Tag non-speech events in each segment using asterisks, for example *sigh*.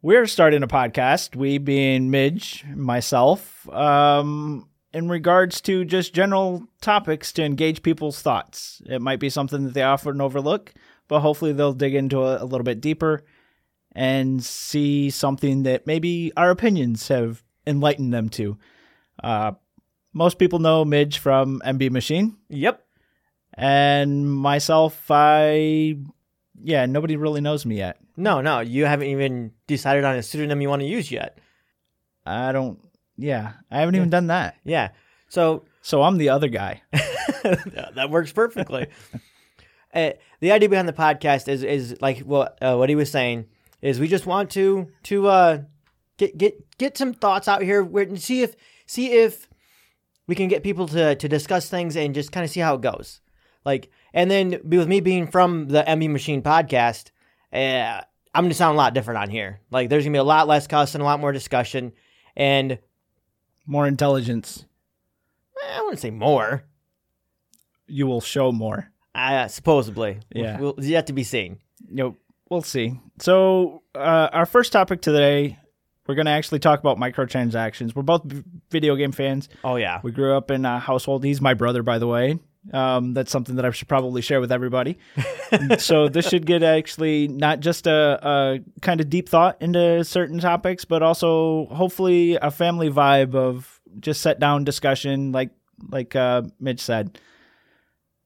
We're starting a podcast, we being Midge, myself, um, in regards to just general topics to engage people's thoughts. It might be something that they often overlook, but hopefully they'll dig into it a little bit deeper and see something that maybe our opinions have enlightened them to. Uh, most people know Midge from MB Machine, Yep. and myself, I, yeah, nobody really knows me yet. No, no, you haven't even decided on a pseudonym you want to use yet. I don't, yeah, I haven't even done that. Yeah. So So I'm the other guy. *laughs* that works perfectly. uh, *laughs* the idea behind the podcast is is like what uh, what he was saying is we just want to to uh, get get get some thoughts out here where, and see if see if we can get people to to discuss things and just kind of see how it goes. Like and then with me being from the MB Machine podcast, uh, I'm gonna sound a lot different on here. Like there's gonna be a lot less cussing, a lot more discussion, and More intelligence. eh, I wouldn't say more. You will show more. Uh, supposedly, Yeah. We'll, yet to be seen. Yep. We'll see. So, uh, our first topic today, we're going to actually talk about microtransactions. We're both video game fans. Oh yeah, We grew up in a household. He's my brother, by the way. Um, that's something that I should probably share with everybody. *laughs* so this should get actually not just a, a kind of deep thought into certain topics, but also hopefully a family vibe of just set down discussion, like like uh, Midge said.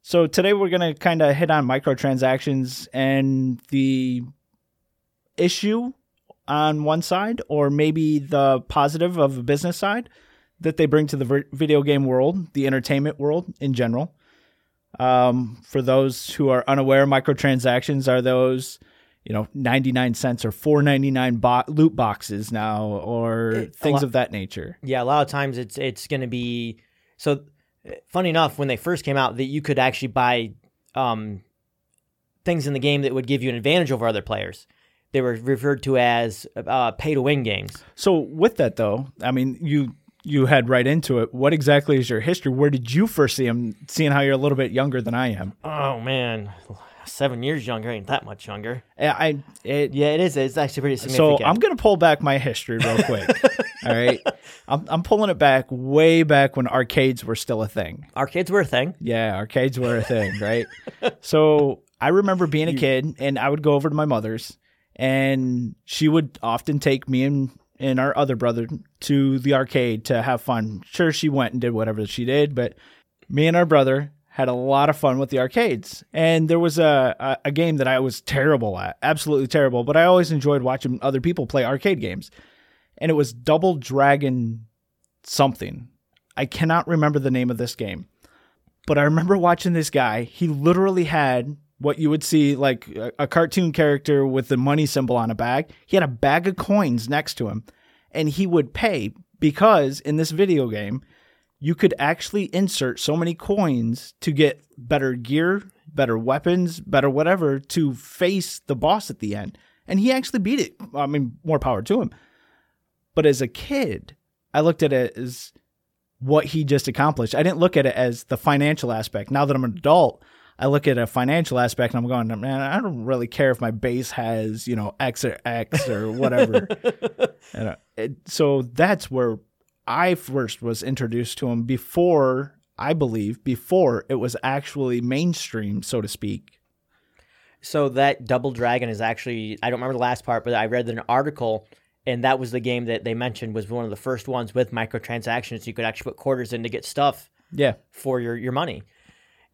So today we're gonna kind of hit on microtransactions and the issue on one side, or maybe the positive of a business side that they bring to the video game world, the entertainment world in general. Um, for those who are unaware, microtransactions are those, you know, 99 cents or 4.99 bo- loot boxes now or It- things lot- of that nature. yeah. A lot of times it's it's going to be so. uh, Funny enough, when they first came out, that you could actually buy um, things in the game that would give you an advantage over other players. They were referred to as uh, pay to win games. So with that though, I mean, you you head right into it. What exactly is your history? Where did you first see them? Seeing how you're a little bit younger than I am. Oh man, seven years younger ain't that much younger. I, I it, Yeah, it is. It's actually pretty significant. So. I'm gonna pull back my history real quick. *laughs* all right, I'm I'm pulling it back way back when arcades were still a thing. Arcades were a thing. Yeah, arcades were a thing, *laughs* right? so I remember being a kid, and I would go over to my mother's, and she would often take me and and our other brother to the arcade to have fun. Sure, she went and did whatever she did, but me and our brother had a lot of fun with the arcades. And there was a, a, a game that I was terrible at, absolutely terrible, but I always enjoyed watching other people play arcade games. And it was Double Dragon something. I cannot remember the name of this game. But I remember watching this guy. He literally had what you would see like a, a cartoon character with the money symbol on a bag. He had a bag of coins next to him, and he would pay because in this video game, you could actually insert so many coins to get better gear, better weapons, better whatever to face the boss at the end. And he actually beat it. I mean, more power to him. But as a kid, I looked at it as what he just accomplished. I didn't look at it as the financial aspect. Now that I'm an adult, I look at a financial aspect and I'm going, man, I don't really care if my base has, you know, X or X or whatever. *laughs* and, uh, it, so that's where I first was introduced to him before, I believe, before it was actually mainstream, so to speak. So that Double Dragon is actually I don't remember the last part, but I read an article and that was the game that they mentioned was one of the first ones with microtransactions. You could actually put quarters in to get stuff Yeah. for your, your money.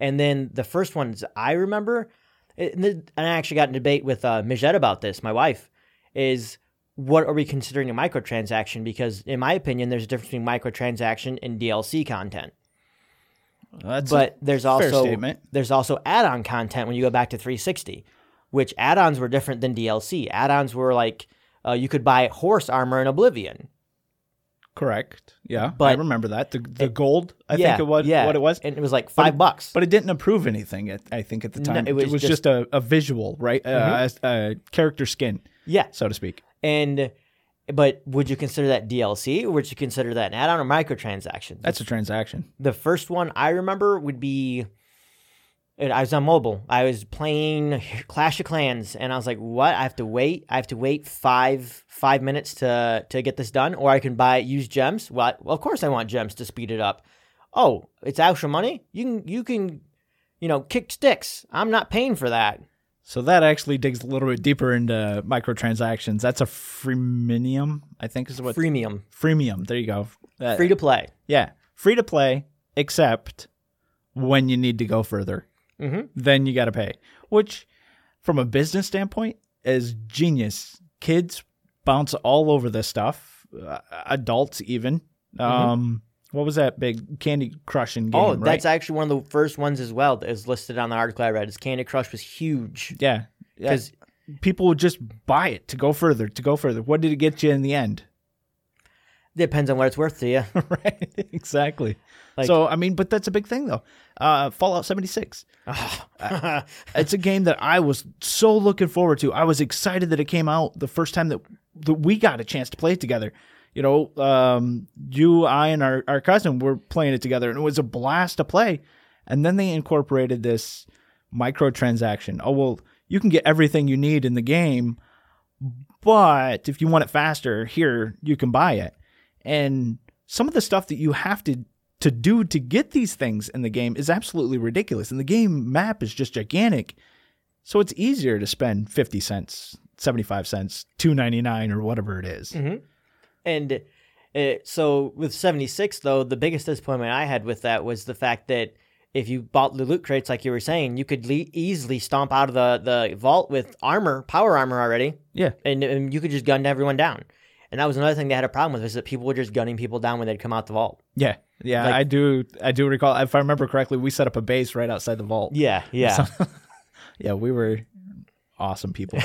And then the first ones I remember, and I actually got in debate with uh, Mijette about this, my wife, is what are we considering a microtransaction? Because in my opinion, there's a difference between microtransaction and DLC content. That's but there's also statement. there's also add-on content when you go back to 360, which add-ons were different than DLC. Add-ons were like uh, you could buy horse armor in Oblivion. Correct. Yeah. but I remember that. The, the gold, I yeah, think it was yeah. what it was. and it was like five it- bucks. But it didn't approve anything, at, I think, at the No, time. it was just, just- Mm-hmm. a, a visual, right? Uh, a, a character skin, yeah, so to speak. and but would you consider that DLC or would you consider that an add-on or microtransaction? That's a transaction. the first one I remember would be I was on mobile. I was playing Clash of Clans, and I was like, "What? I have to wait. I have to wait five five minutes to to get this done, or I can buy use gems. What? Well, of course I want gems to speed it up. Oh, it's actual money. You can you can, you know, kick sticks. I'm not paying for that. So that actually digs a little bit deeper into microtransactions. That's a freemium, I think is what Freemium, freemium. There you go. That- free to play. yeah, free to play, except when you need to go further. Mhm. Then you got to pay, which, from a business standpoint, is genius. Kids bounce all over this stuff. Uh, adults even. Um, what was that big Candy Crushing game? Mm-hmm. Oh, right? that's actually one of the first ones as well that is listed on the article I read. Is Candy Crush was huge yeah. Yeah. because people would just buy it to go further, to go further. What did it get you in the end? Depends on what it's worth to you. *laughs* right, exactly. Like- so, I mean, but that's a big thing, though. Uh, Fallout 76. It's a game that I was so looking forward to. I was excited that it came out the first time that, that we got a chance to play it together. You know, um, you, I, and our, our cousin were playing it together, and it was a blast to play. And then they incorporated this microtransaction. Oh, well, you can get everything you need in the game, but if you want it faster, here, you can buy it. And some of the stuff that you have to to do to get these things in the game is absolutely ridiculous. And the game map is just gigantic. So it's easier to spend 50 cents, 75 cents, 2.99 or whatever it is. And uh, so with 76, though, the biggest disappointment I had with that was the fact that if you bought the loot crates, like you were saying, you could le- easily stomp out of the, the vault with armor, power armor already, Yeah. and, and you could just gun everyone down. And that was another thing they had a problem with is that people were just gunning people down when they'd come out the vault. Yeah. Yeah, Like- I do I do recall if I remember correctly, we set up a base right outside the vault. Yeah, yeah. *laughs* Yeah, we were awesome people.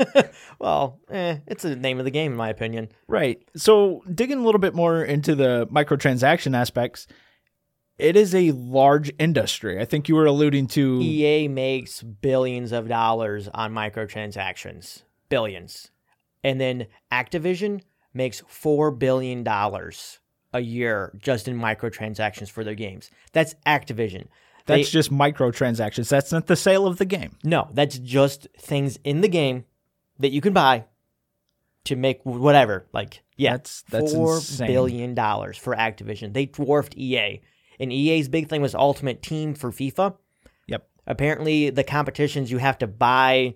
*laughs* well, eh, it's the name of the game, in my opinion. Right. So, digging a little bit more into the microtransaction aspects, it is a large industry. I think you were alluding to EA makes billions of dollars on microtransactions, billions, and then Activision makes four billion dollars a year just in microtransactions for their games. That's Activision. They- that's just microtransactions. That's not the sale of the game. no, that's just things in the game that you can buy to make whatever. Like, yeah, That's- that's four insane. billion dollars for Activision. They dwarfed EA, and EA's big thing was Ultimate Team for FIFA. Yep. Apparently, the competitions you have to buy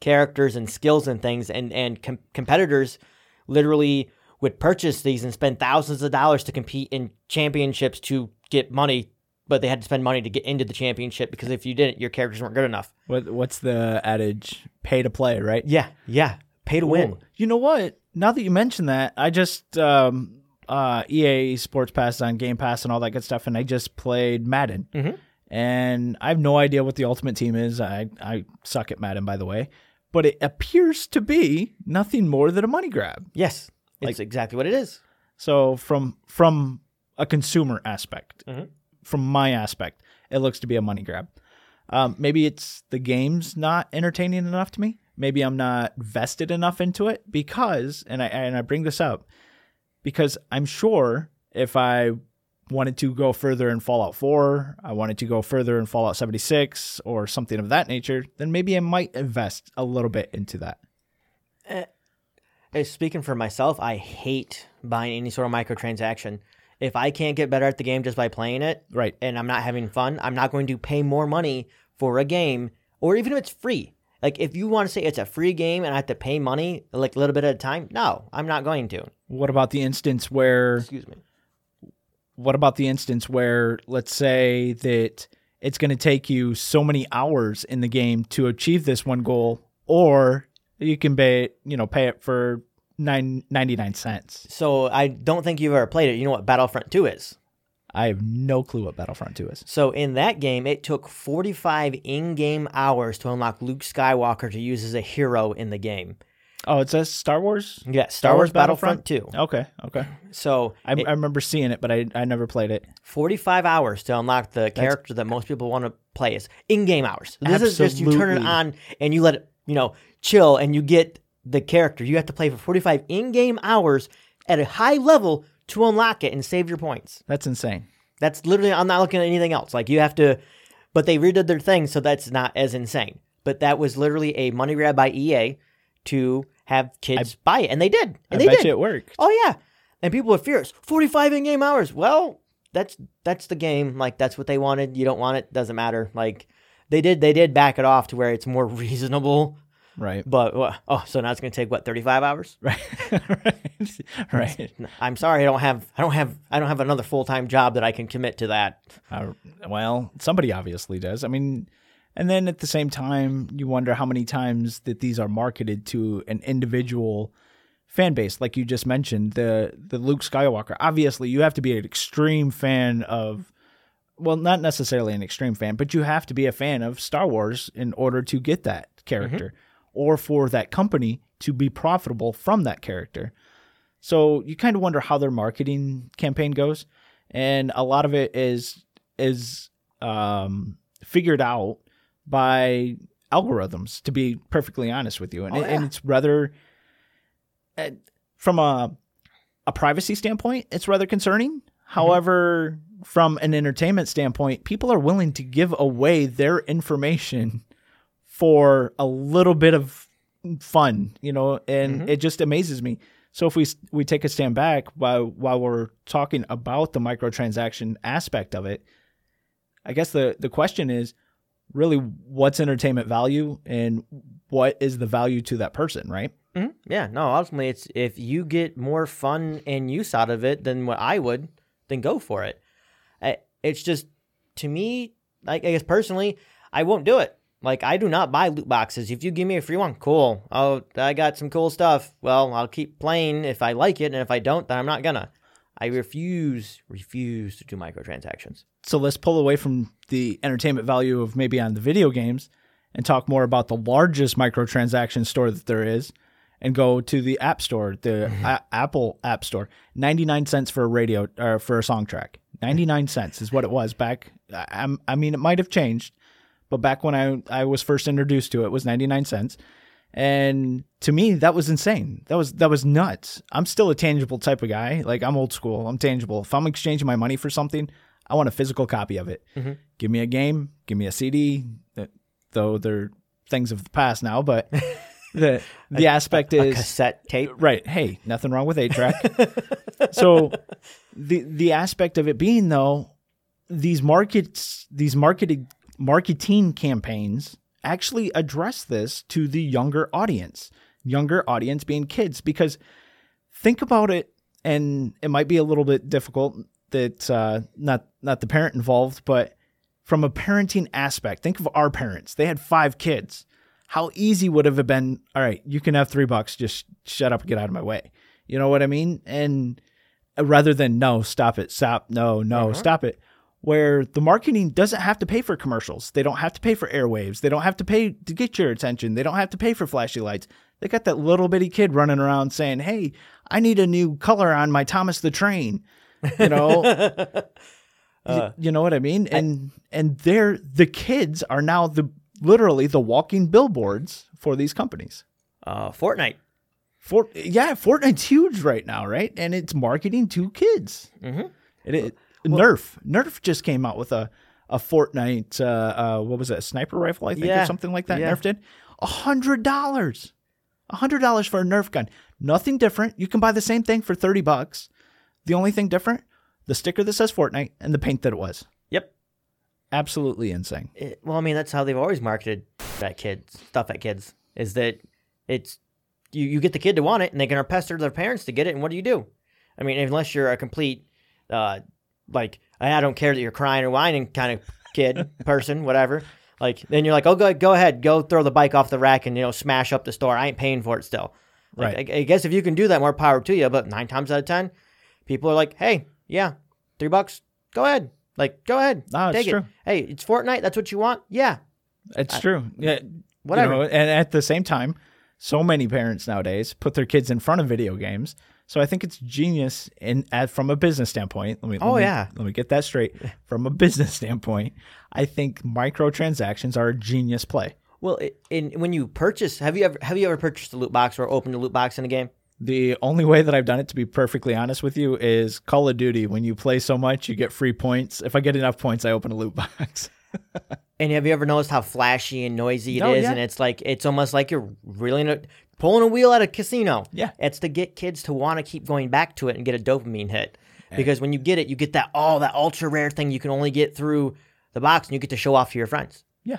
characters and skills and things, and and com- competitors literally would purchase these and spend thousands of dollars to compete in championships to get money. But they had to spend money to get into the championship because if you didn't, your characters weren't good enough. What what's the adage? Pay to play, right? Yeah, yeah. Pay to win. Well, you know what? Now that you mention that, I just um, uh, EA Sports Pass on Game Pass and all that good stuff, and I just played Madden, Mhm. and I have no idea what the Ultimate Team is. I I suck at Madden, by the way, but it appears to be nothing more than a money grab. Yes, it's exactly what it is. So from from a consumer aspect, Mhm. from my aspect, it looks to be a money grab. Um, maybe it's the game's not entertaining enough to me. Maybe I'm not vested enough into it because, and I and I bring this up because I'm sure if I wanted to go further in Fallout 4, I wanted to go further in Fallout 76 or something of that nature, then maybe I might invest a little bit into that. Uh, Speaking for myself, I hate buying any sort of microtransaction. If I can't get better at the game just by playing it, Right. and I'm not having fun, I'm not going to pay more money for a game, or even if it's free. Like if you want to say it's a free game and I have to pay money like a little bit at a time, no, I'm not going to. What about the instance where Excuse me. What about the instance where let's say that it's going to take you so many hours in the game to achieve this one goal or you can pay you know pay it for nine, 99 cents So I don't think you've ever played it. You know what Battlefront 2 is? i have no clue what battlefront 2 is So in that game, it took 45 in-game hours to unlock Luke Skywalker to use as a hero in the game. Oh it says star wars Yeah, Star, Wars Wars Battlefront 2. okay okay So I, it- I remember seeing it but I, I never played it 45 hours to unlock the character that most people want to play is in-game hours. This is just you turn it on and you let it, you know, chill and you get the character. You have to play for 45 in-game hours at a high level to unlock it and save your points. that's insane That's literally I'm not looking at anything else. Like you have to but they redid their thing, so that's not as insane. But that was literally a money grab by EA to have kids buy it, and they did, and I they bet did. you it worked. Oh yeah, and people were furious. Forty-five in-game hours. Well, that's that's the game. Like that's what they wanted. You don't want it, doesn't matter. Like they did, they did back it off to where it's more *laughs* reasonable. Right. But oh, so now it's going to take what thirty-five hours? *laughs* Right. *laughs* right. Right. I'm sorry, I don't have, I don't have, I don't have another full-time job that I can commit to that. Uh, well, somebody obviously does. I mean, and then at the same time, you wonder how many times that these are marketed to an individual fan base, like you just mentioned, the the Luke Skywalker. Obviously, you have to be an extreme fan of, well, not necessarily an extreme fan, but you have to be a fan of Star Wars in order to get that character, or for that company to be profitable from that character. So you kind of wonder how their marketing campaign goes, and a lot of it is is um, figured out by algorithms. To be perfectly honest with you, and, Oh, and it's rather uh, from a a privacy standpoint, it's rather concerning. However, from an entertainment standpoint, people are willing to give away their information for a little bit of fun, you know, and it just amazes me. So if we we take a stand back while while we're talking about the microtransaction aspect of it, I guess the the question is really what's entertainment value and what is the value to that person, right? Mhm. Yeah, no, ultimately, it's if you get more fun and use out of it than what I would, then go for it. I, it's just, to me, like, I guess personally, I won't do it. Like, I do not buy loot boxes. If you give me a free one, cool. Oh, I got some cool stuff. Well, I'll keep playing if I like it, and if I don't, then I'm not gonna. I refuse, refuse to do microtransactions. so let's pull away from the entertainment value of maybe on the video games and talk more about the largest microtransaction store that there is and go to the app store the mm-hmm. A- apple app store. 99 cents for a radio or for a song track. 99 cents is what it was back I, I'm- I mean it might have changed but back when I, I was first introduced to it, it was 99 cents and to me that was insane. That was that was nuts. I'm still a tangible type of guy. Like i'm old school. I'm tangible. If i'm exchanging my money for something i want a physical copy of it. Give me a game. Give me a cd uh, though they're things of the past now but *laughs* the the aspect A is cassette tape. right. Hey nothing wrong with 8 track. *laughs* So the the aspect of it being though these markets these marketed marketing campaigns actually address this to the younger audience younger audience being kids because think about it and it might be a little bit difficult that uh, not not the parent involved but from a parenting aspect think of our parents. They had five kids. How easy would it have it been all right you can have three bucks just shut up and get out of my way. You know what i mean? And uh, rather than no stop it stop no no stop it where the marketing doesn't have to pay for commercials. They don't have to pay for airwaves. They don't have to pay to get your attention. They don't have to pay for flashy lights. They got that little bitty kid running around saying hey i need a new color on my thomas the train. You know? *laughs* Y- you know what i mean? And and they're the kids are now the literally the walking billboards for these companies. Uh, Fortnite. for yeah, Fortnite's huge right now, right? And it's marketing to kids. Mm-hmm. It, it Nerf Nerf just came out with a a Fortnite. Uh, uh, what was that? Sniper rifle, I think, Yeah. or something like that. Yeah. Nerf did a hundred dollars. A hundred dollars for a Nerf gun. Nothing different. You can buy the same thing for thirty bucks. The only thing different, the sticker that says Fortnite and the paint that it was. Yep. Absolutely insane. It, well, I mean, that's how they've always marketed that kids stuff at kids. Is that it's you, you get the kid to want it, and they're gonna pester their parents to get it, and what do you do? I mean, unless you're a complete, uh, like I don't care that you're crying or whining kind of kid person, whatever. Like then you're like, oh, go go ahead, go throw the bike off the rack and you know smash up the store. I ain't paying for it still. Like, Right. I, I guess if you can do that, more power to you. But nine times out of ten, people are like, hey, yeah, three bucks, go ahead. Like, go ahead, No, it's take true. it. Hey, it's Fortnite. That's what you want. Yeah, It's true. Yeah. whatever. You know, and at the same time, so many parents nowadays put their kids in front of video games. So I think it's genius in at, from a business standpoint. Let me, Oh, let me- yeah. Let me get that straight. From a business standpoint, I think microtransactions are a genius play. Well, in when you purchase, have you ever have you ever purchased a loot box or opened a loot box in a game? The only way that I've done it, to be perfectly honest with you, is Call of Duty. When you play so much, you get free points. If I get enough points, I open a loot *laughs* box. and have you ever noticed how flashy and noisy it is? Yeah. And it's like it's almost like you're really pulling a wheel at a casino. Yeah. It's to get kids to want to keep going back to it and get a dopamine hit. Because when you get it, you get that oh that ultra rare thing you can only get through the box, and you get to show off to your friends. Yeah.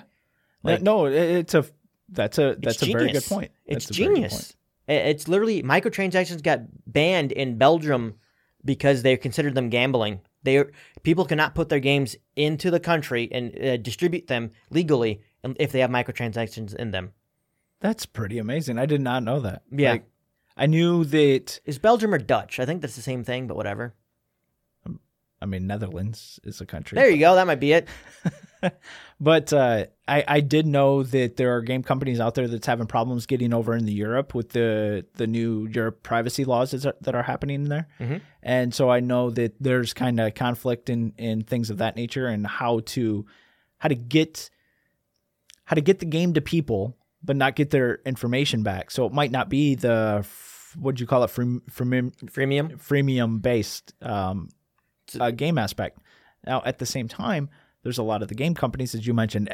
Like- no, it's a that's a that's It's a very good point. It's That's a very good point. genius. It's literally microtransactions got banned in Belgium because they considered them gambling. They people cannot put their games into the country and uh, distribute them legally if they have microtransactions in them. That's pretty amazing. I did not know that. Yeah. Like, I knew that Is Belgium or Dutch? I think that's the same thing, but whatever. I mean Netherlands is a country. There you go. That might be it. *laughs* But uh, I, I did know that there are game companies out there that's having problems getting over in the Europe with the the new Europe privacy laws that are, that are happening there, Mhm. and so I know that there's kind of conflict in in things of that nature and how to how to get how to get the game to people but not get their information back. So it might not be the what do you call it free, freemium Freemium. freemium based um, uh, game aspect. Now, at the same time, there's a lot of the game companies, as you mentioned,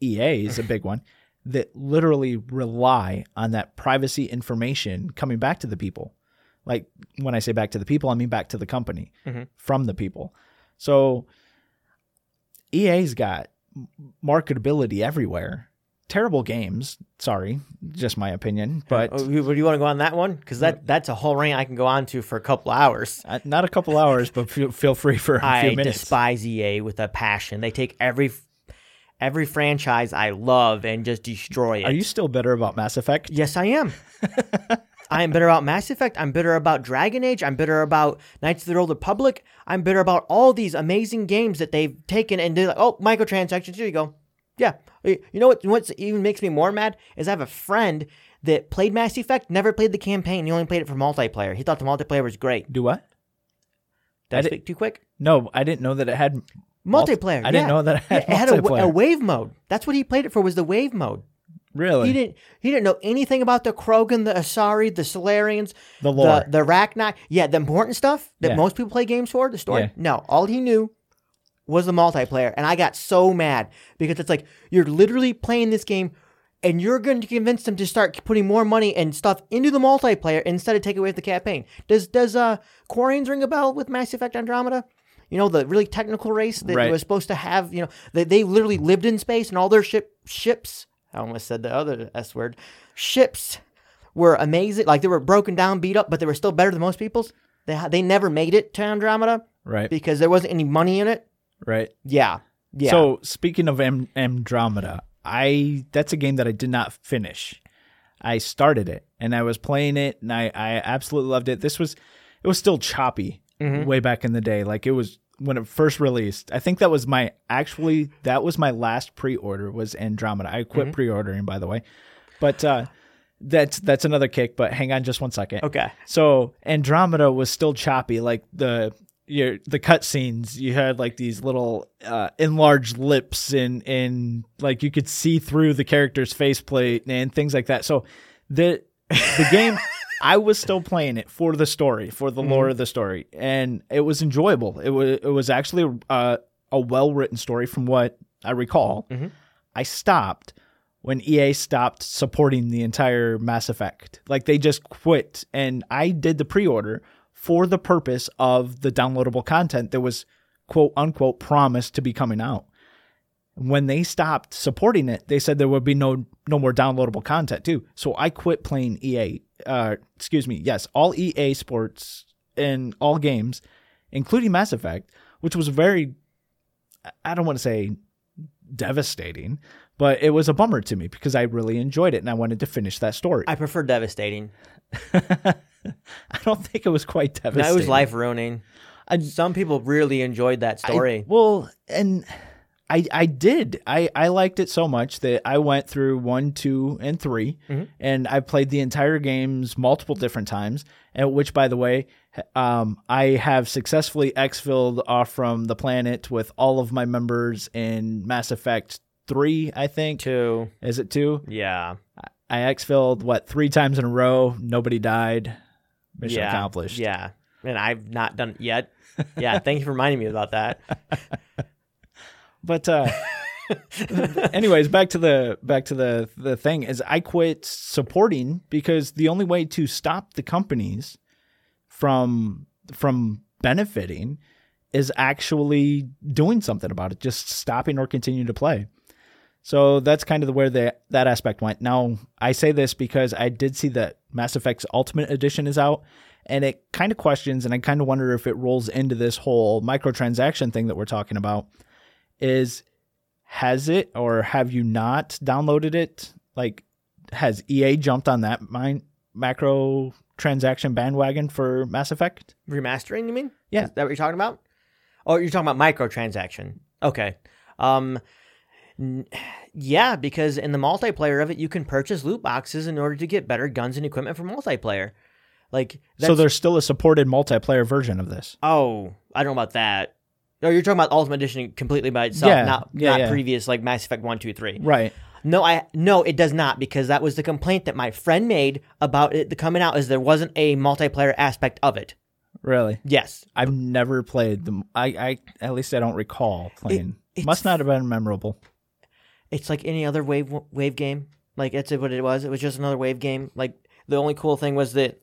EA is a big one, *laughs* that literally rely on that privacy information coming back to the people. Like when I say back to the people, I mean back to the company Mhm. from the people. So EA's got marketability everywhere. Terrible games. Sorry, just my opinion, but Oh, you, do you want to go on that one? Because that that's a whole rant I can go on to for a couple hours. uh, not a couple hours. But feel, feel free for a few I minutes. despise EA with a passion. They take every every franchise I love and just destroy it. Are you still bitter about Mass Effect? Yes, I am. *laughs* I am bitter about Mass Effect. I'm bitter about Dragon Age. I'm bitter about Knights of the Old Republic. I'm bitter about all these amazing games that they've taken and they're like, oh, microtransactions. Here you go. Yeah. You know what? What even makes me more mad is I have a friend that played Mass Effect, never played the campaign. He only played it for multiplayer. He thought the multiplayer was great. Do what? Did I, speak too quick? No, I didn't know that it had multi- Multiplayer. I didn't know that it had Yeah, it had a, a wave mode. That's what he played it for. Was the wave mode. really He didn't. He didn't know anything about the Krogan, the Asari, the Salarians, the lore. the the Rachni. Yeah, the important stuff that Yeah. most people play games for. The story. No, all he knew was the multiplayer, and I got so mad because it's like you're literally playing this game. And you're going to convince them to start putting more money and stuff into the multiplayer instead of taking away the campaign. Does does uh Quarians ring a bell with Mass Effect Andromeda? You know the really technical race that Right. was supposed to have. You know they they literally lived in space and all their ship ships. I almost said the other s word. Ships were amazing. Like they were broken down, beat up, but they were still better than most people's. They they never made it to Andromeda right, because there wasn't any money in it. Right. Yeah, yeah. So speaking of Am- Andromeda, I that's a game that I did not finish. I started it and I was playing it and I, I absolutely loved it. This was it was still choppy Mm-hmm. way back in the day. Like it was when it first released. I think that was my actually that was my last pre-order was Andromeda. I quit Mm-hmm. pre-ordering by the way. But uh that's that's another kick, but hang on just one second. okay. So Andromeda was still choppy, like the your the cutscenes. You had like these little uh, enlarged lips, and and like you could see through the character's faceplate and things like that. So the the game, *laughs* I was still playing it for the story, for the lore of the story, and it was enjoyable. It was it was actually uh, a well written story from what I recall. Mhm. I stopped when EA stopped supporting the entire Mass Effect. Like they just quit. And I did the pre order for the purpose of the downloadable content that was quote unquote promised to be coming out. When they stopped supporting it, they said there would be no no more downloadable content too. So I quit playing EA. Uh, excuse me. Yes, all EA sports and all games, including Mass Effect, which was very I don't want to say devastating, but it was a bummer to me because I really enjoyed it and I wanted to finish that story. I, I prefer devastating. *laughs* *laughs* don't think it was quite devastating. That was life ruining. Some people really enjoyed that I- story. well, and I I did. I I liked it so much that I went through one, two, and 3 Mhm. and I played the entire games multiple different times. And which, by the way, um, I have successfully exfilled off from the planet with all of my members in Mass Effect three. I think Two. is it two? Yeah. I exfilled what three times in a row. Nobody died. Mission yeah. accomplished. Yeah. And I've not done it yet. Yeah. thank you for reminding me about that. *laughs* But uh, anyways back to the back to the the thing is i quit supporting because the only way to stop the companies from from benefiting is actually doing something about it just stopping or continuing to play so that's kind of the where the, that aspect went now i say this because i did see that mass effect's ultimate edition is out and it kind of questions and i kind of wonder if it rolls into this whole microtransaction thing that we're talking about is has it or have you not downloaded it? Like, has EA jumped on that mine, macro transaction bandwagon for Mass Effect? Remastering, you mean? Yeah. Is that what you're talking about? Oh, you're talking about microtransaction. Okay. Um, yeah, because in the multiplayer of it, you can purchase loot boxes in order to get better guns and equipment for multiplayer. Like, So there's still a supported multiplayer version of this. Oh, I don't know about that. No, you're talking about Ultimate Edition completely by itself, Yeah, not yeah, not yeah. previous like Mass Effect one, two, three. Right. No, I no, it does not because that was the complaint that my friend made about it the coming out is there wasn't a multiplayer aspect of it. Really. Yes, I've never played the I, I at least I don't recall playing. it's- Must not have been memorable. It's like any other wave wave game. Like that's what it was. It was just another wave game. Like the only cool thing was that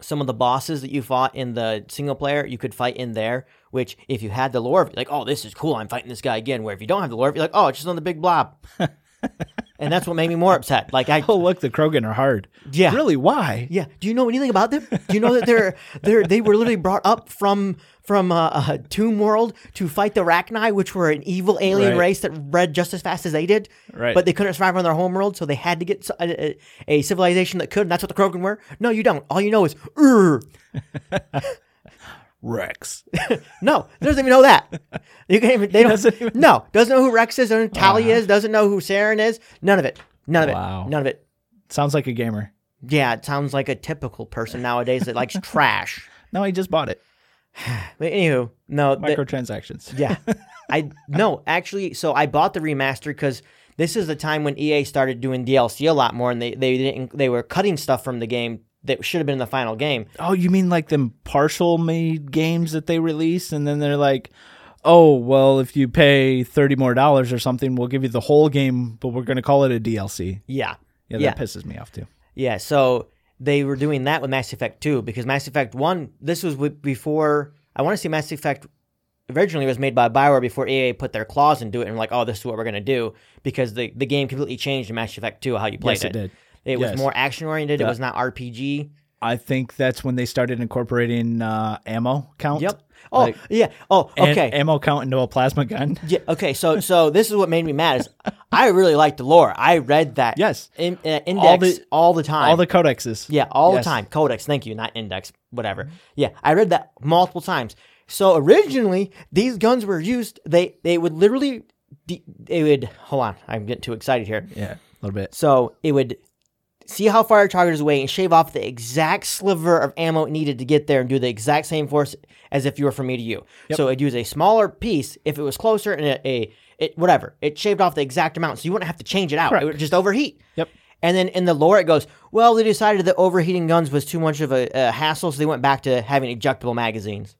some of the bosses that you fought in the single player, you could fight in there. Which, if you had the lore, like, oh, this is cool. I'm fighting this guy again. Where if you don't have the lore, you're like, oh, it's just on the big blob. *laughs* and that's what made me more upset. Like I, Oh, look, the Krogan are hard. yeah, Really? Why? Yeah. Do you know anything about them? Do you know that they're they're they were literally brought up from from uh, uh, Tomb World to fight the Rachni, which were an evil alien Right. race that bred just as fast as they did. Right. But they couldn't survive on their home world, so they had to get s- a, a- a civilization that could. And that's what the Krogan were. No, you don't. All you know is. *laughs* Wrex. *laughs* No, doesn't even know that. You can't even. *laughs* They don't. Doesn't even- No, doesn't know who Wrex is. Doesn't know who Tali is. Doesn't know who Saren is. None of it. None of Wow. it. None of it. Sounds like a gamer. Yeah, it sounds like a typical person nowadays that likes trash. No, he just bought it. *sighs* But anywho, no, the- Microtransactions. yeah, *laughs* I no actually. So I bought the remaster because this is the time when EA started doing DLC a lot more, and they they didn't they were cutting stuff from the game that should have been in the final game. Oh, you mean like them partial made games that they release, and then they're like, "Oh, well, if you pay thirty more dollars or something, we'll give you the whole game, but we're going to call it a DLC." Yeah, Yeah, Yeah. that pisses me off too. yeah. So they were doing that with Mass Effect Two because Mass Effect One. This was before I want to see Mass Effect originally was made by Bioware before EA put their claws into it and like, oh, this is what we're gonna do because the the game completely changed in Mass Effect Two how you played Yes, it did. It was more action oriented. It was not RPG. I think that's when they started incorporating uh, ammo count. Yep. Oh Like- yeah. Oh okay. ammo count into a plasma gun. Yeah. Okay. So so this is what made me mad is I really like the lore. I read that. Yes. In, uh, index all the, the- time. All the codexes. yeah, all Yes. the time. Codex. Thank you. Not index. Whatever. Yeah, I read that multiple times. So originally these guns were used. They they would literally. de- They would hold on. I'm getting too excited here. Yeah, a little bit. So it would see how far your target is away and shave off the exact sliver of ammo it needed to get there and do the exact same force as if you were from me to you. So it'd use a smaller piece if it was closer and a, a it whatever. It shaved off the exact amount, so you wouldn't have to change it out. It would just overheat. Yep. And then in the lore, it goes, well, they decided that overheating guns was too much of a, a hassle, so they went back to having ejectable magazines.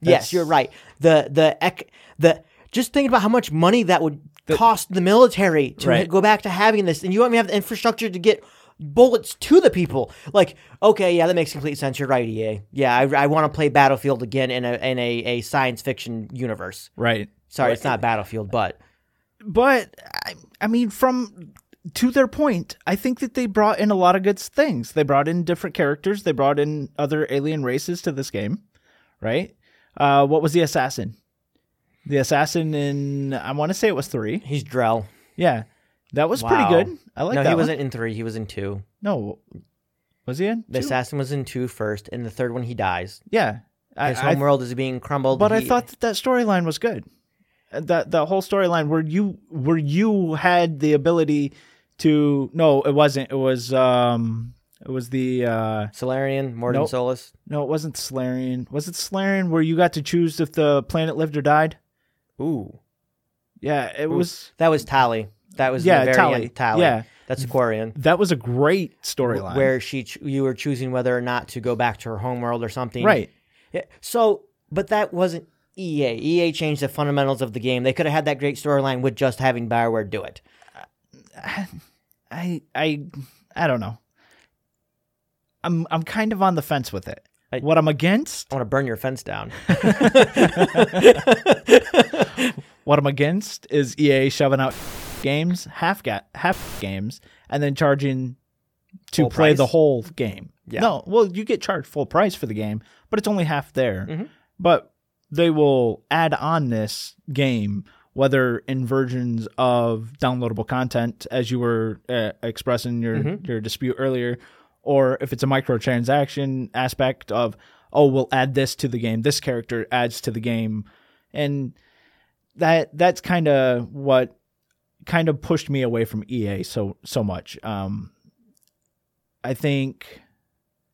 yes, you're right. The the ec- the just think about how much money that would cost the military to Right. go back to having this, and you want me to have the infrastructure to get bullets to the people. Like, okay, yeah, that makes complete sense. You're right, EA. Yeah, I, I want to play Battlefield again in a in a, a science fiction universe. Right. Sorry, it's not Battlefield, but But I, I mean, from to their point, I think that they brought in a lot of good things. They brought in different characters. They brought in other alien races to this game, right? Uh, what was the assassin? The assassin in I want to say it was three. he's Drell. Yeah, that was Wow. pretty good. I like no, that. he one. wasn't in three. He was in two. No, was he in? The two? assassin was in two first, and the third one he dies. Yeah, I, His I- homeworld is being crumbled. but I He- thought that that storyline was good. Uh, That that whole storyline where you where you had the ability to no, it wasn't. It was um, it was the uh, Salarian, Mordin Nope. Solus. no, it wasn't Salarian. Was it Salarian where you got to choose if the planet lived or died? Ooh, Yeah, it was. that was Tali. That was Yeah, the very Tali. end, Tali. Yeah. that's a Quarian. That was a great storyline. Where she, ch- you were choosing whether or not to go back to her homeworld or something. right? Yeah. So, but that wasn't. EA. EA changed the fundamentals of the game. They could have had that great storyline with just having Bioware do it. I I I don't know. I'm I'm kind of on the fence with it. I- what I'm against, I want to burn your fence down. *laughs* what I'm against is EA shoving out games, half ga- half games, and then charging to Full play the whole game. Yeah. No, well, you get charged full price for the game, but it's only half there. Mhm. But they will add on this game, whether in versions of downloadable content, as you were uh, expressing your Mhm. your dispute earlier, or if it's a microtransaction aspect of, oh, we'll add this to the game. This character adds to the game, and that that's kind of what kind of pushed me away from EA so so much. Um, I think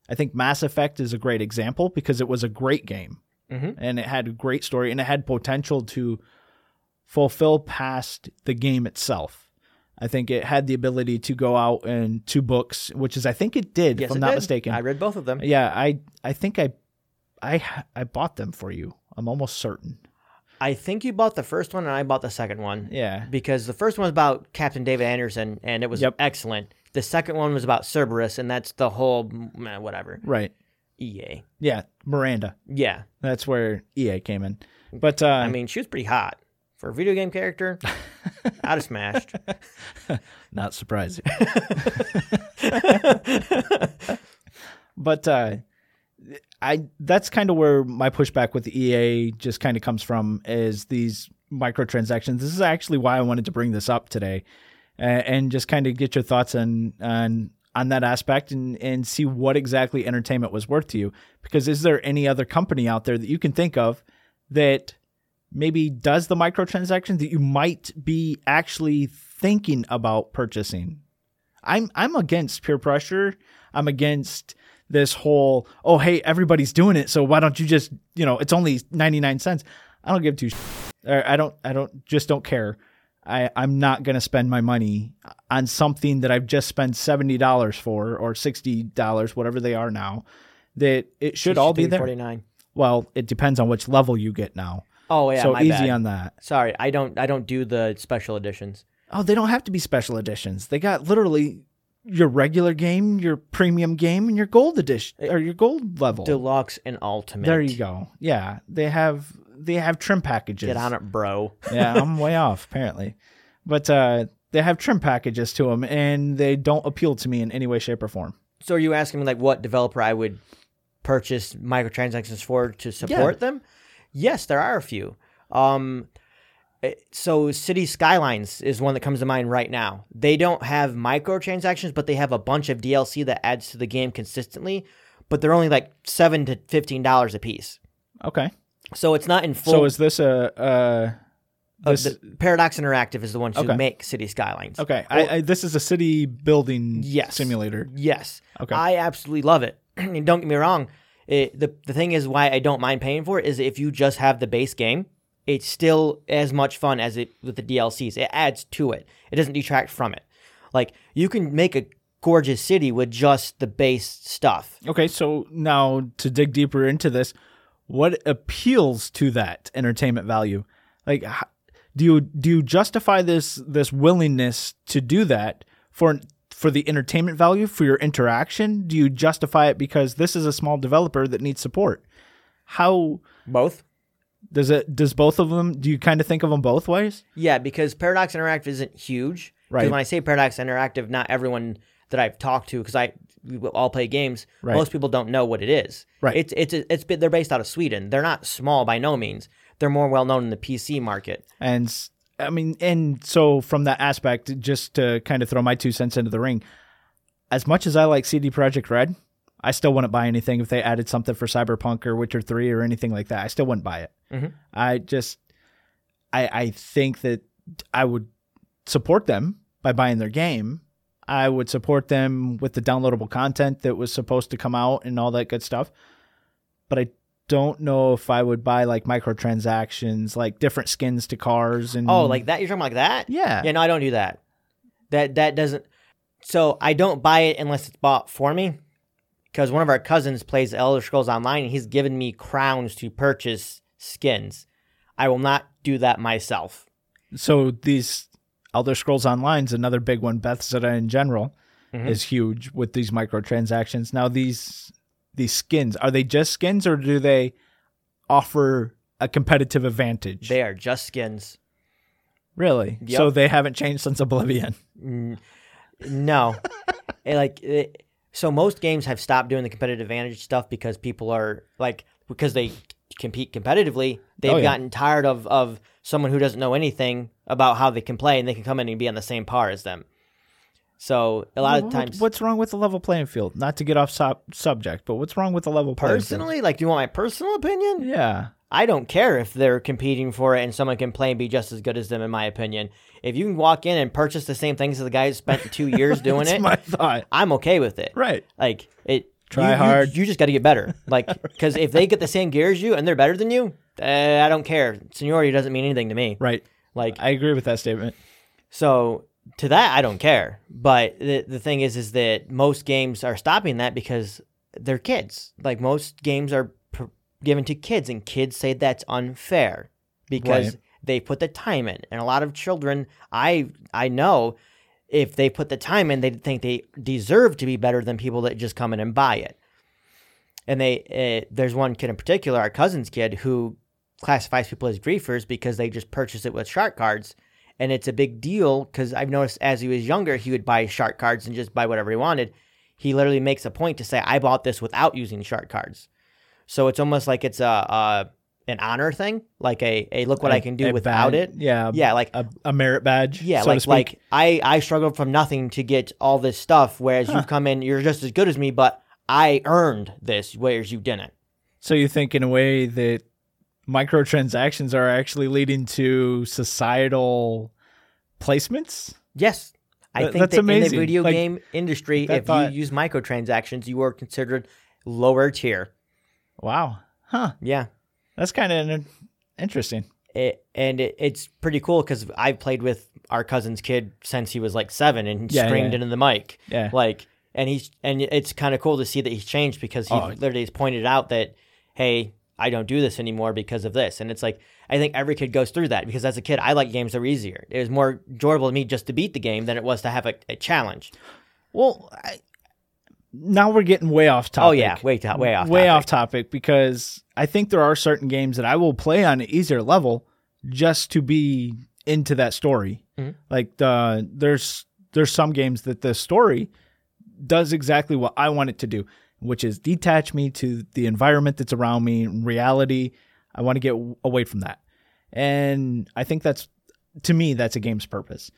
I think Mass Effect is a great example because it was a great game Mhm. and it had a great story and it had potential to fulfill past the game itself. I think it had the ability to go out in two books, which is I think it did, Yes, if I'm not did. mistaken. I read both of them. yeah, I I think I I I bought them for you. I'm almost certain. I think you bought the first one and I bought the second one. Yeah. Because the first one was about Captain David Anderson and it was Yep. excellent. The second one was about Cerberus and that's the whole eh, whatever. Right. EA. Yeah, Miranda. Yeah. That's where EA came in. But uh I mean, she was pretty hot. For a video game character, *laughs* I'd have smashed. not surprising. *laughs* but uh I that's kind of where my pushback with the EA just kind of comes from is these microtransactions. This is actually why I wanted to bring this up today, uh, and just kind of get your thoughts on on on that aspect and and see what exactly entertainment was worth to you. Because is there any other company out there that you can think of that maybe does the microtransactions that you might be actually thinking about purchasing? I'm I'm against peer pressure. I'm against this whole oh hey everybody's doing it so why don't you just you know it's only 99 cents. I don't give two sh- or I don't I don't just don't care. I I'm not going to spend my money on something that I've just spent $70 for or $60 whatever they are now that it should all be there. 49. Well, it depends on which level you get now. Oh yeah, so easy bad. on that. Sorry, I don't. I don't do the special editions. Oh, they don't have to be special editions. They got literally your regular game, your premium game, and your gold edition or your gold level. Deluxe and ultimate. there you go. Yeah, they have they have trim packages. Get on it, bro. *laughs* yeah, I'm way off apparently, but uh, they have trim packages to them, and they don't appeal to me in any way, shape, or form. So are you asking me like what developer I would purchase microtransactions for to support them? Yes, there are a few. Um, eh, so City Skylines is one that comes to mind right now. They don't have microtransactions, but they have a bunch of DLC that adds to the game consistently. But they're only like seven to fifteen dollars a piece. Okay, So it's not in full. so is this a uh, uh, this the- Paradox Interactive is the ones who Okay. make City Skylines. okay? I, I, this is a city building Yes. simulator. Yes. Okay. I absolutely love it. and *clears throat* don't get me wrong. It, the, the thing is why I don't mind paying for it is if you just have the base game, it's still as much fun as it with the DLCs. It adds to it. It doesn't detract from it. Like you can make a gorgeous city with just the base stuff. Okay, so now to dig deeper into this, what appeals to that entertainment value? Like, do you do you justify this this willingness to do that for for the entertainment value for your interaction? Do you justify it because this is a small developer that needs support? How Both. does it does both of them? Do you kind of think of them both ways? Yeah, because Paradox Interactive isn't huge. Right. When I say Paradox Interactive, not everyone that I've talked to, because I we all play games, Right. most people don't know what it is. Right. It's it's it's they're based out of Sweden. They're not small by no means. They're more well known in the PC market. And I mean, and so from that aspect, just to kind of throw my two cents into the ring, as much as I like CD Projekt Red, I still wouldn't buy anything if they added something for Cyberpunk or Witcher Three or anything like that. I still wouldn't buy it. Mhm. I just, I I think that I would support them by buying their game. I would support them with the downloadable content that was supposed to come out and all that good stuff. But I don't know if I would buy like microtransactions, like different skins to cars and Oh, like that? You're talking like that? yeah, Yeah, no, I don't do that. That that doesn't. So I don't buy it unless it's bought for me. Because one of our cousins plays Elder Scrolls Online, and he's given me crowns to purchase skins. I will not do that myself. So these Elder Scrolls Online's another big one. Bethesda in general Mhm. is huge with these microtransactions. Now these these skins are they just skins or do they offer a competitive advantage? They are just skins. really? Yep. So they haven't changed since Oblivion. N- No, like it, so most games have stopped doing the competitive advantage stuff because people are like because they compete competitively. They've Oh, yeah. gotten tired of of someone who doesn't know anything about how they can play and they can come in and be on the same par as them. So a lot of times, what's wrong with the level playing field? Not to get off sub- subject, but what's wrong with the level playing field? personally, like, do you want my personal opinion? Yeah. I don't care if they're competing for it and someone can play and be just as good as them, in my opinion. If you can walk in and purchase the same things as the guy who spent two years *laughs* doing it, my thought. I'm okay with it. Right. Like it. Try you- you- hard. You, just got to get better. *laughs* Like because if they get the same gear as you and they're better than you, uh, I don't care. Seniority doesn't mean anything to me. Right. Like I agree with that statement. so to that, I don't care. But the the thing is, is that most games are stopping that because they're kids. Like most games are pr- given to kids, and kids say that's unfair because Right. they put the time in. And a lot of children, I I know, if they put the time in, they think they deserve to be better than people that just come in and buy it. And they, uh, there's one kid in particular, our cousin's kid, who classifies people as griefers because they just purchase it with shark cards and it's a big deal because I've noticed as he was younger, he would buy shark cards and just buy whatever he wanted. He literally makes a point to say, "I bought this without using shark cards," so it's almost like it's a, a an honor thing, like a, a look what I A- can do without badge- it. Yeah. Yeah, like A, a merit badge. yeah, so to like like I I struggled from nothing to get all this stuff, whereas Huh. you've come in, you're just as good as me, but I earned this, whereas you didn't. So you think in a way that microtransactions are actually leading to societal placements? Yes. I That- think that's that in the video Like, game industry, if thought- you use microtransactions, you are considered lower tier. Wow. Huh. Yeah. That's kind of interesting. it, and it, it's pretty cool because I've played with our cousin's kid since he was like seven and Yeah, screamed yeah. into the mic. Yeah. Like, and he's and it's kind of cool to see that he's changed because he Oh. literally has pointed out that, hey, I don't do this anymore because of this. And it's like I think every kid goes through that because as a kid, I like games that were easier. It was more enjoyable to me just to beat the game than it was to have a, a challenge. Well, I, now we're getting way off topic. Oh yeah, way to, way off. way topic. off topic because I think there are certain games that I will play on an easier level just to be into that story. Mhm. Like the there's there's some games that the story does exactly what I want it to do, which is detach me to the environment that's around me, reality. I want to get away from that. And I think that's to me that's a game's purpose.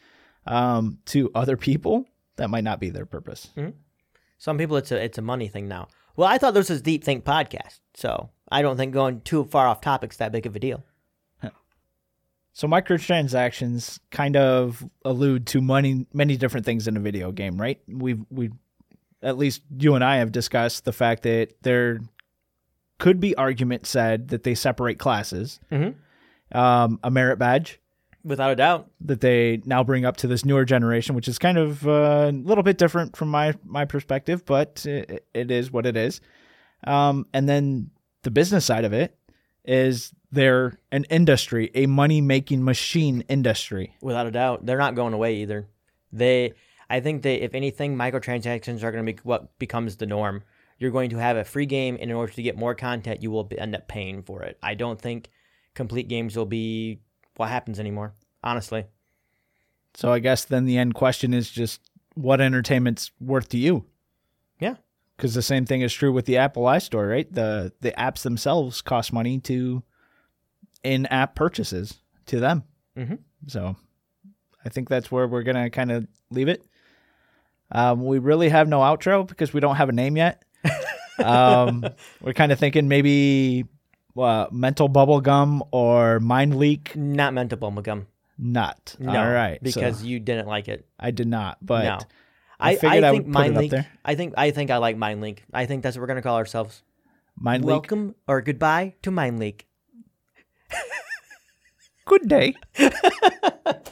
Um, to other people, that might not be their purpose. Some people, it's a it's a money thing now. Well, I thought this was Deep Think podcast, so I don't think going too far off topic's that big of a deal. So microtransactions kind of allude to many many different things in a video game, right? We've we at least you and I have discussed the fact that there could be argument said that they separate classes. Mhm. Um, a merit badge Without a doubt. that they now bring up to this newer generation, which is kind of uh, a little bit different from my my perspective, but it, it is what it is. Um, and then the business side of it is they're an industry, a money making machine industry. Without a doubt, they're not going away either. They, I think that if anything, microtransactions are going to be what becomes the norm. You're going to have a free game, and in order to get more content, you will end up paying for it. I don't think complete games will be what happens anymore. Honestly, So I guess then the end question is just what entertainment's worth to you? Yeah. Because the same thing is true with the Apple iStore, right? The the apps themselves cost money to in-app purchases to them. Mhm. So I think that's where we're gonna kind of leave it. Um, we really have no outro because we don't have a name yet. *laughs* um, we're kind of thinking maybe uh, mental bubble gum or mind leak. not meant to bubblegum. Not No, all right so because you didn't like it. I did not. But no, I I, figured I think would put it up there. I think I think I like mind MindLink. I think that's what we're gonna call ourselves. mind leak. Welcome or goodbye to mind MindLink. Good day. *laughs*